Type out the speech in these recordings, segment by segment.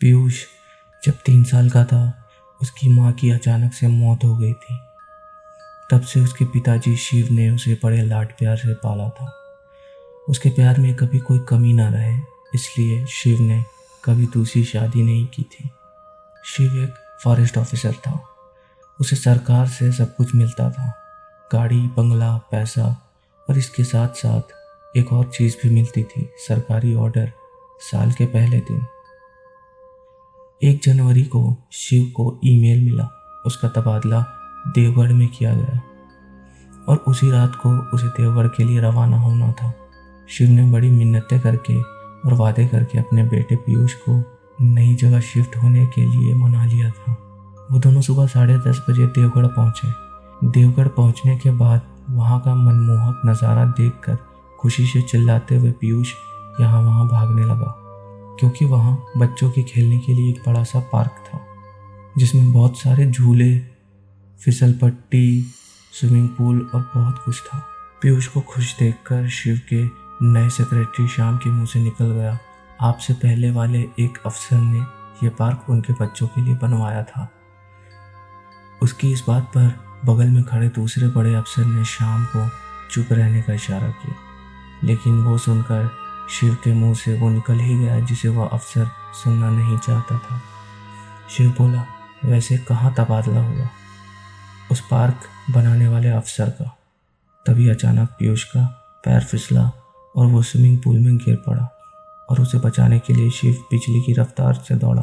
पीयूष जब तीन साल का था, उसकी माँ की अचानक से मौत हो गई थी। तब से उसके पिताजी शिव ने उसे बड़े लाड प्यार से पाला था। उसके प्यार में कभी कोई कमी ना रहे, इसलिए शिव ने कभी दूसरी शादी नहीं की थी। शिव एक फॉरेस्ट ऑफिसर था। उसे सरकार से सब कुछ मिलता था। गाड़ी, बंगला, पैसा और इसके साथ साथ एक और चीज़ भी मिलती थी, सरकारी ऑर्डर साल के पहले दिन। एक जनवरी को शिव को ईमेल मिला। उसका तबादला देवगढ़ में किया गया। और उसी रात को उसे देवगढ़ के लिए रवाना होना था। शिव ने बड़ी मिन्नतें करके और वादे करके अपने बेटे पीयूष को नई जगह शिफ्ट होने के लिए मना लिया था। वो दोनों सुबह साढ़े दस बजे देवगढ़ पहुँचे। देवगढ़ पहुँचने के बाद वहाँ का मनमोहक नज़ारा देखकर खुशी से चिल्लाते हुए पीयूष यहाँ वहाँ भागने लगा। क्योंकि वहाँ बच्चों के खेलने के लिए एक बड़ा सा पार्क था, जिसमें बहुत सारे झूले, फिसल पट्टी, स्विमिंग पूल और बहुत कुछ था। पीयूष को खुश देखकर शिव के नए सेक्रेटरी शाम के मुँह से निकल गया। आपसे पहले वाले एक अफसर ने यह पार्क उनके बच्चों के लिए बनवाया था। उसकी इस बात पर बगल में खड़े दूसरे बड़े अफसर ने शाम को चुप रहने का इशारा किया, लेकिन वो सुनकर शिव के मुँह से वो निकल ही गया जिसे वह अफसर सुनना नहीं चाहता था। शिव बोला, वैसे कहाँ तबादला हुआ? उस पार्क बनाने वाले अफसर का। तभी अचानक पीयूष का पैर फिसला और वो स्विमिंग पूल में गिर पड़ा और उसे बचाने के लिए शिव बिजली की रफ्तार से दौड़ा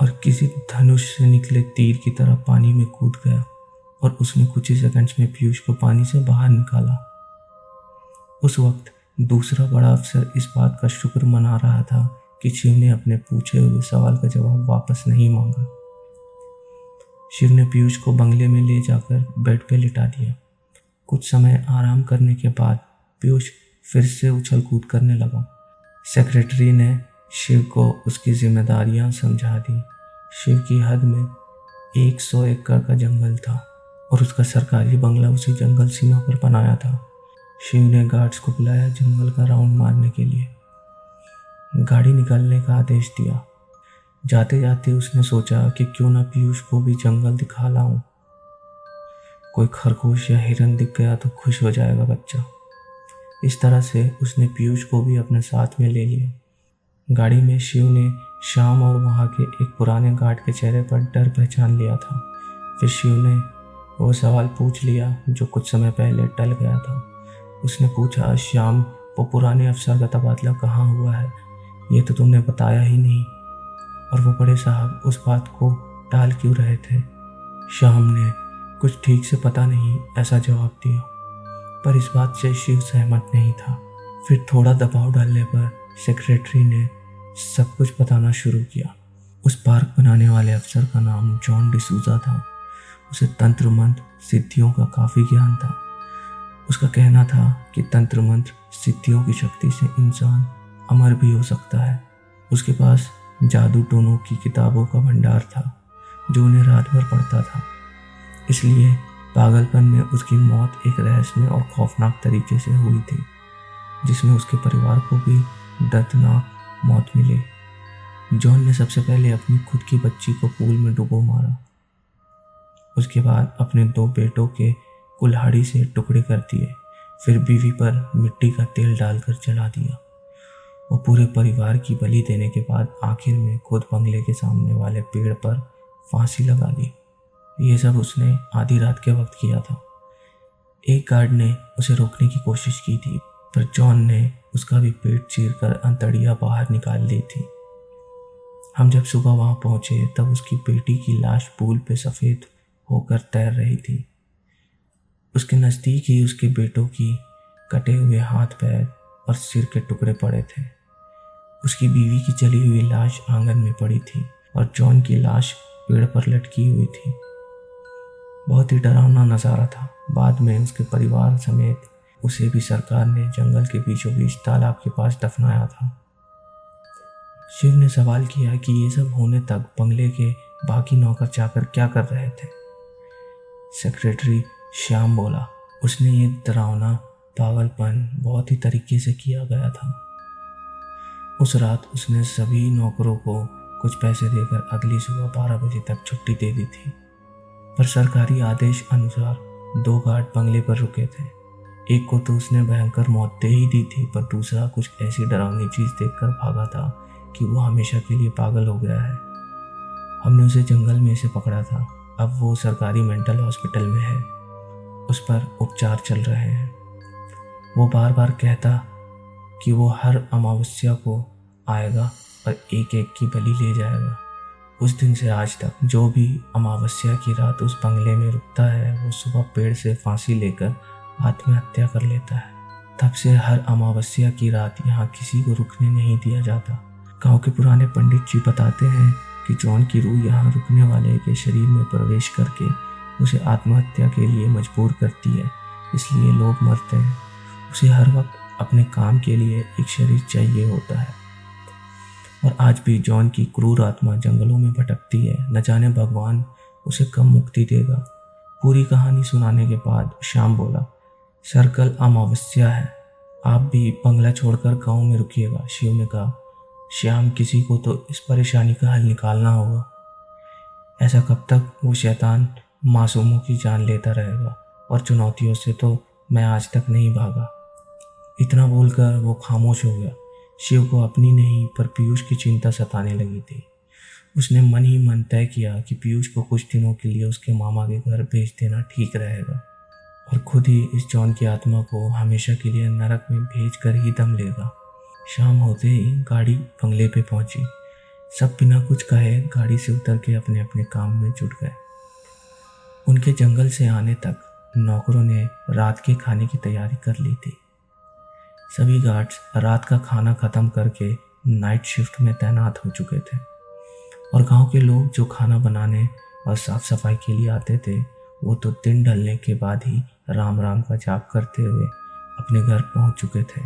और किसी धनुष से निकले तीर की तरह पानी में कूद गया और उसने कुछ ही सेकंड्स में पीयूष को पानी से बाहर निकाला। उस वक्त दूसरा बड़ा अफसर इस बात का शुक्र मना रहा था कि शिव ने अपने पूछे हुए सवाल का जवाब वापस नहीं मांगा। शिव ने पीयूष को बंगले में ले जाकर बेड पर लिटा दिया। कुछ समय आराम करने के बाद पीयूष फिर से उछल कूद करने लगा। सेक्रेटरी ने शिव को उसकी जिम्मेदारियाँ समझा दी। शिव की हद में एक सौ एकड़ का जंगल था और उसका सरकारी बंगला उसी जंगल सीमा पर बनाया था। शिव ने गार्ड्स को बुलाया जंगल का राउंड मारने के लिए। गाड़ी निकालने का आदेश दिया। जाते जाते उसने सोचा कि क्यों ना पीयूष को भी जंगल दिखा लाऊं। कोई खरगोश या हिरन दिख गया तो खुश हो जाएगा बच्चा। इस तरह से उसने पीयूष को भी अपने साथ में ले लिया। गाड़ी में शिव ने शाम और वहाँ के एक पुराने गार्ड के चेहरे पर डर पहचान लिया था। फिर शिव ने वो सवाल पूछ लिया जो कुछ समय पहले टल गया था। उसने पूछा, श्याम, वो पुराने अफसर का तबादला कहाँ हुआ है? ये तो तुमने बताया ही नहीं। और वो बड़े साहब उस बात को टाल क्यों रहे थे? श्याम ने कुछ ठीक से पता नहीं ऐसा जवाब दिया, पर इस बात से शिव सहमत नहीं था। फिर थोड़ा दबाव डालने पर सेक्रेटरी ने सब कुछ बताना शुरू किया। उस पार्क बनाने वाले अफसर का नाम जॉन डिसूजा था। उसे तंत्र मंत्र सिद्धियों का काफ़ी ज्ञान था। उसका कहना था कि तंत्र मंत्र सिद्धियों की शक्ति से इंसान अमर भी हो सकता है। उसके पास जादू टोनों की किताबों का भंडार था, जो उन्हें रात भर पढ़ता था। इसलिए पागलपन में उसकी मौत एक रहस्यमय और खौफनाक तरीके से हुई थी, जिसमें उसके परिवार को भी दर्दनाक मौत मिली। जॉन ने सबसे पहले अपनी खुद की बच्ची को पूल में डुबो मारा। उसके बाद अपने दो बेटों के कुल्हाड़ी से टुकड़े कर दिए फिर बीवी पर मिट्टी का तेल डालकर जला दिया। वो पूरे परिवार की बलि देने के बाद आखिर में खुद बंगले के सामने वाले पेड़ पर फांसी लगा ली ये सब उसने आधी रात के वक्त किया था। एक गार्ड ने उसे रोकने की कोशिश की थी, पर जॉन ने उसका भी पेट चीर कर अंतड़िया बाहर निकाल ली थी। हम जब सुबह वहाँ पहुँचे, तब उसकी बेटी की लाश पूल पे सफ़ेद होकर तैर रही थी। उसके नज़दीक ही उसके बेटों की कटे हुए हाथ पैर और सिर के टुकड़े पड़े थे। उसकी बीवी की जली हुई लाश आँगन में पड़ी थी और जॉन की लाश पेड़ पर लटकी हुई थी। बहुत ही डरावना नज़ारा था। बाद में उसके परिवार समेत उसे भी सरकार ने जंगल के बीचों बीच तालाब के पास दफनाया था। शिव ने सवाल किया कि ये सब होने तक बंगले के बाकी नौकर जाकर क्या कर रहे थे? सेक्रेटरी श्याम बोला, उसने ये डरावना पागलपन बहुत ही तरीके से किया गया था। उस रात उसने सभी नौकरों को कुछ पैसे देकर अगली सुबह बारह बजे तक छुट्टी दे दी थी। पर सरकारी आदेश अनुसार दो गार्ड बंगले पर रुके थे। एक को तो उसने भयंकर मौत दे ही दी थी, पर दूसरा कुछ ऐसी डरावनी चीज़ देखकर भागा था कि वो हमेशा के लिए पागल हो गया है। हमने उसे जंगल में से पकड़ा था। अब वो सरकारी मेंटल हॉस्पिटल में है। उस पर उपचार चल रहे हैं। वो बार बार कहता कि वो हर अमावस्या को आएगा और एक एक की बलि ले जाएगा। उस दिन से आज तक जो भी अमावस्या की रात उस बंगले में रुकता है, वो सुबह पेड़ से फांसी लेकर आत्महत्या कर लेता है। तब से हर अमावस्या की रात यहाँ किसी को रुकने नहीं दिया जाता। गाँव के पुराने पंडित जी बताते हैं कि जॉन की रूह यहाँ रुकने वाले के शरीर में प्रवेश करके उसे आत्महत्या के लिए मजबूर करती है, इसलिए लोग मरते हैं। उसे हर वक्त अपने काम के लिए एक शरीर चाहिए होता है। और आज भी जॉन की क्रूर आत्मा जंगलों में भटकती है। न जाने भगवान उसे कब मुक्ति देगा। पूरी कहानी सुनाने के बाद श्याम बोला, सर्कल अमावस्या है। आप भी बंगला छोड़कर गाँव में रुकिएगा। शिव ने कहा, श्याम, किसी को तो इस परेशानी का हल निकालना होगा। ऐसा कब तक वो शैतान मासूमों की जान लेता रहेगा और चुनौतियों से तो मैं आज तक नहीं भागा। इतना बोलकर वो खामोश हो गया। शिव को अपनी नहीं, पर पीयूष की चिंता सताने लगी थी। उसने मन ही मन तय किया कि पीयूष को कुछ दिनों के लिए उसके मामा के घर भेज देना ठीक रहेगा और खुद ही इस जॉन की आत्मा को हमेशा के लिए नरक में भेज कर ही दम लेगा। शाम होते ही गाड़ी बंगले पे पहुँची। सब बिना कुछ कहे गाड़ी से उतर के अपने अपने काम में जुट गए। उनके जंगल से आने तक नौकरों ने रात के खाने की तैयारी कर ली थी। सभी गार्ड्स रात का खाना ख़त्म करके नाइट शिफ्ट में तैनात हो चुके थे। और गाँव के लोग जो खाना बनाने और साफ़ सफ़ाई के लिए आते थे, वो तो दिन ढलने के बाद ही राम राम का जाप करते हुए अपने घर पहुँच चुके थे,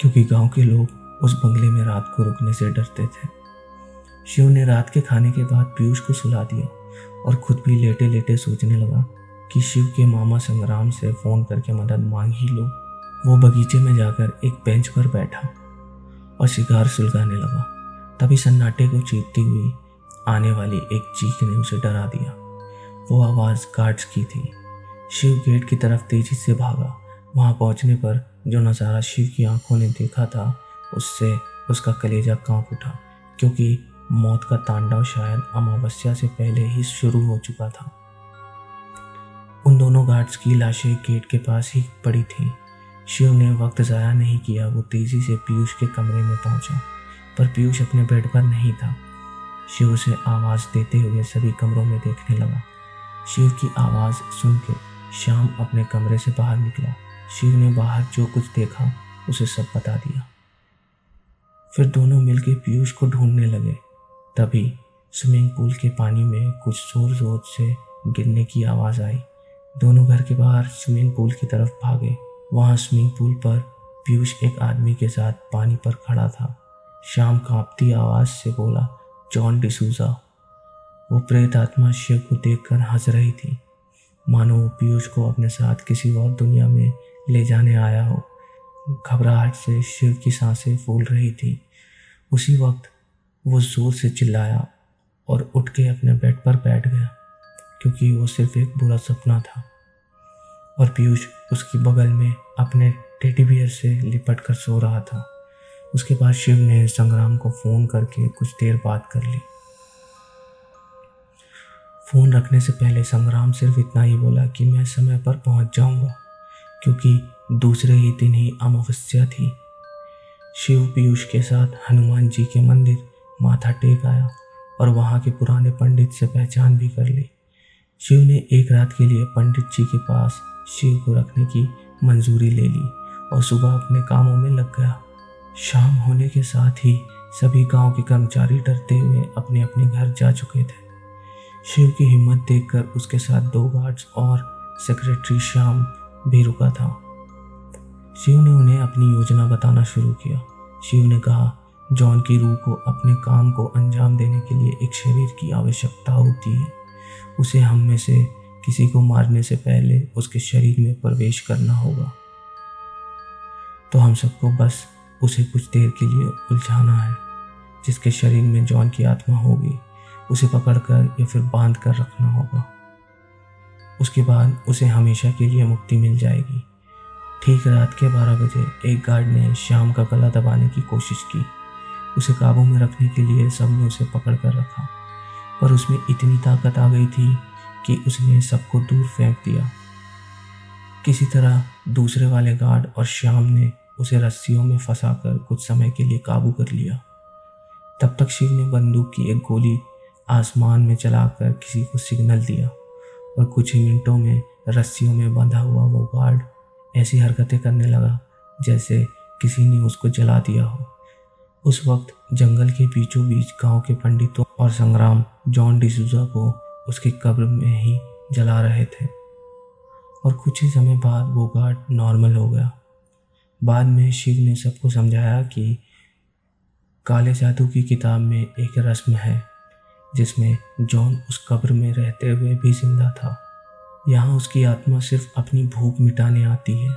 क्योंकि गाँव के लोग उस बंगले में रात को रुकने से डरते थे। शिव ने रात के खाने के बाद पीयूष को सुला दिया। और खुद भी लेटे लेटे सोचने लगा कि शिव के मामा संग्राम से फ़ोन करके मदद मांग ही लो। वो बगीचे में जाकर एक बेंच पर बैठा और शिकार सुलगाने लगा। तभी सन्नाटे को चीतती हुई आने वाली एक चीख ने उसे डरा दिया। वो आवाज़ गार्ड्स की थी। शिव गेट की तरफ़ तेज़ी से भागा। वहाँ पहुँचने पर जो नज़ारा शिव की आँखों ने देखा था, उससे उसका कलेजा काँप उठा, क्योंकि मौत का तांडव शायद अमावस्या से पहले ही शुरू हो चुका था। उन दोनों गार्ड्स की लाशें गेट के पास ही पड़ी थी। शिव ने वक्त ज़ाया नहीं किया, वो तेज़ी से पीयूष के कमरे में पहुँचा, पर पीयूष अपने बेड पर नहीं था। शिव उसे आवाज़ देते हुए सभी कमरों में देखने लगा। शिव की आवाज़ सुन के श्याम अपने कमरे से बाहर निकला। शिव ने बाहर जो कुछ देखा, उसे सब बता दिया। फिर दोनों मिलकर पीयूष को ढूँढने लगे। तभी स्विमिंग पूल के पानी में कुछ ज़ोर ज़ोर से गिरने की आवाज़ आई। दोनों घर के बाहर स्विमिंग पूल की तरफ़ भागे। वहाँ स्विमिंग पूल पर पीयूष एक आदमी के साथ पानी पर खड़ा था। शाम कांपती आवाज़ से बोला, जॉन डिसूजा। वो प्रेत आत्मा शिव को देखकर हंस रही थी। मानो वो पीयूष को अपने साथ किसी और दुनिया में ले जाने आया हो। घबराहट से शिव की साँसें फूल रही थी। उसी वक्त वो ज़ोर से चिल्लाया और उठ के अपने बेड पर बैठ गया, क्योंकि वो सिर्फ़ एक बुरा सपना था। और पीयूष उसकी बगल में अपने टेडी बियर से लिपट कर सो रहा था। उसके बाद शिव ने संग्राम को फ़ोन करके कुछ देर बात कर ली। फ़ोन रखने से पहले संग्राम सिर्फ़ इतना ही बोला कि मैं समय पर पहुँच जाऊँगा, क्योंकि दूसरे ही दिन ही अमावस्या थी। शिव पीयूष के साथ हनुमान जी के मंदिर माथा टेक आया और वहाँ के पुराने पंडित से पहचान भी कर ली। शिव ने एक रात के लिए पंडित जी के पास शिव को रखने की मंजूरी ले ली और सुबह अपने कामों में लग गया। शाम होने के साथ ही सभी गाँव के कर्मचारी डरते हुए अपने अपने घर जा चुके थे। शिव की हिम्मत देखकर उसके साथ दो गार्ड्स और सेक्रेटरी श्याम भी रुका था। शिव ने उन्हें अपनी योजना बताना शुरू किया। शिव ने कहा जॉन की रूह को अपने काम को अंजाम देने के लिए एक शरीर की आवश्यकता होती है। उसे हम में से किसी को मारने से पहले उसके शरीर में प्रवेश करना होगा। तो हम सबको बस उसे कुछ देर के लिए उलझाना है, जिसके शरीर में जॉन की आत्मा होगी, उसे पकड़कर या फिर बाँध कर रखना होगा। उसके बाद उसे हमेशा के लिए मुक्ति मिल जाएगी। ठीक रात के बारह बजे एक गार्ड ने शाम का गला दबाने की कोशिश की। उसे काबू में रखने के लिए सबने उसे पकड़ कर रखा। पर उसमें इतनी ताकत आ गई थी कि उसने सबको दूर फेंक दिया। किसी तरह दूसरे वाले गार्ड और श्याम ने उसे रस्सियों में फंसा कर कुछ समय के लिए काबू कर लिया। तब तक शिव ने बंदूक की एक गोली आसमान में चलाकर किसी को सिग्नल दिया और कुछ ही मिनटों में रस्सियों में बंधा हुआ वो गार्ड ऐसी हरकतें करने लगा जैसे किसी ने उसको जला दिया हो। उस वक्त जंगल के बीचों बीच गाँव के पंडितों और संग्राम जॉन डिसूजा को उसकी कब्र में ही जला रहे थे। और कुछ ही समय बाद वो गार्ड नॉर्मल हो गया। बाद में शिव ने सबको समझाया कि काले जादू की किताब में एक रस्म है, जिसमें जॉन उस कब्र में रहते हुए भी ज़िंदा था। यहाँ उसकी आत्मा सिर्फ़ अपनी भूख मिटाने आती है,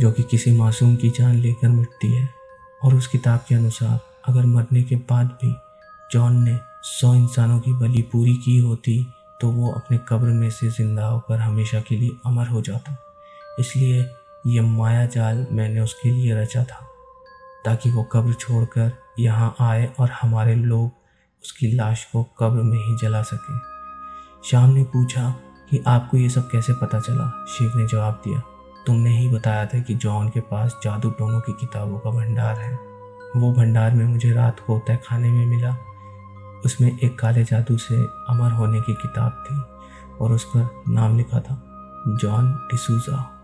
जो कि किसी मासूम की जान लेकर मिटती है। और उस किताब के अनुसार अगर मरने के बाद भी जॉन ने सौ इंसानों की बलि पूरी की होती तो वो अपने कब्र में से ज़िंदा होकर हमेशा के लिए अमर हो जाता। इसलिए यह माया जाल मैंने उसके लिए रचा था, ताकि वो कब्र छोड़कर यहाँ आए और हमारे लोग उसकी लाश को कब्र में ही जला सकें। श्याम ने पूछा कि आपको ये सब कैसे पता चला? शिव ने जवाब दिया तुमने ही बताया था कि जॉन के पास जादू टोनों की किताबों का भंडार है। वो भंडार में मुझे रात को तय खाने में मिला। उसमें एक काले जादू से अमर होने की किताब थी और उस पर नाम लिखा था, जॉन डिसूजा।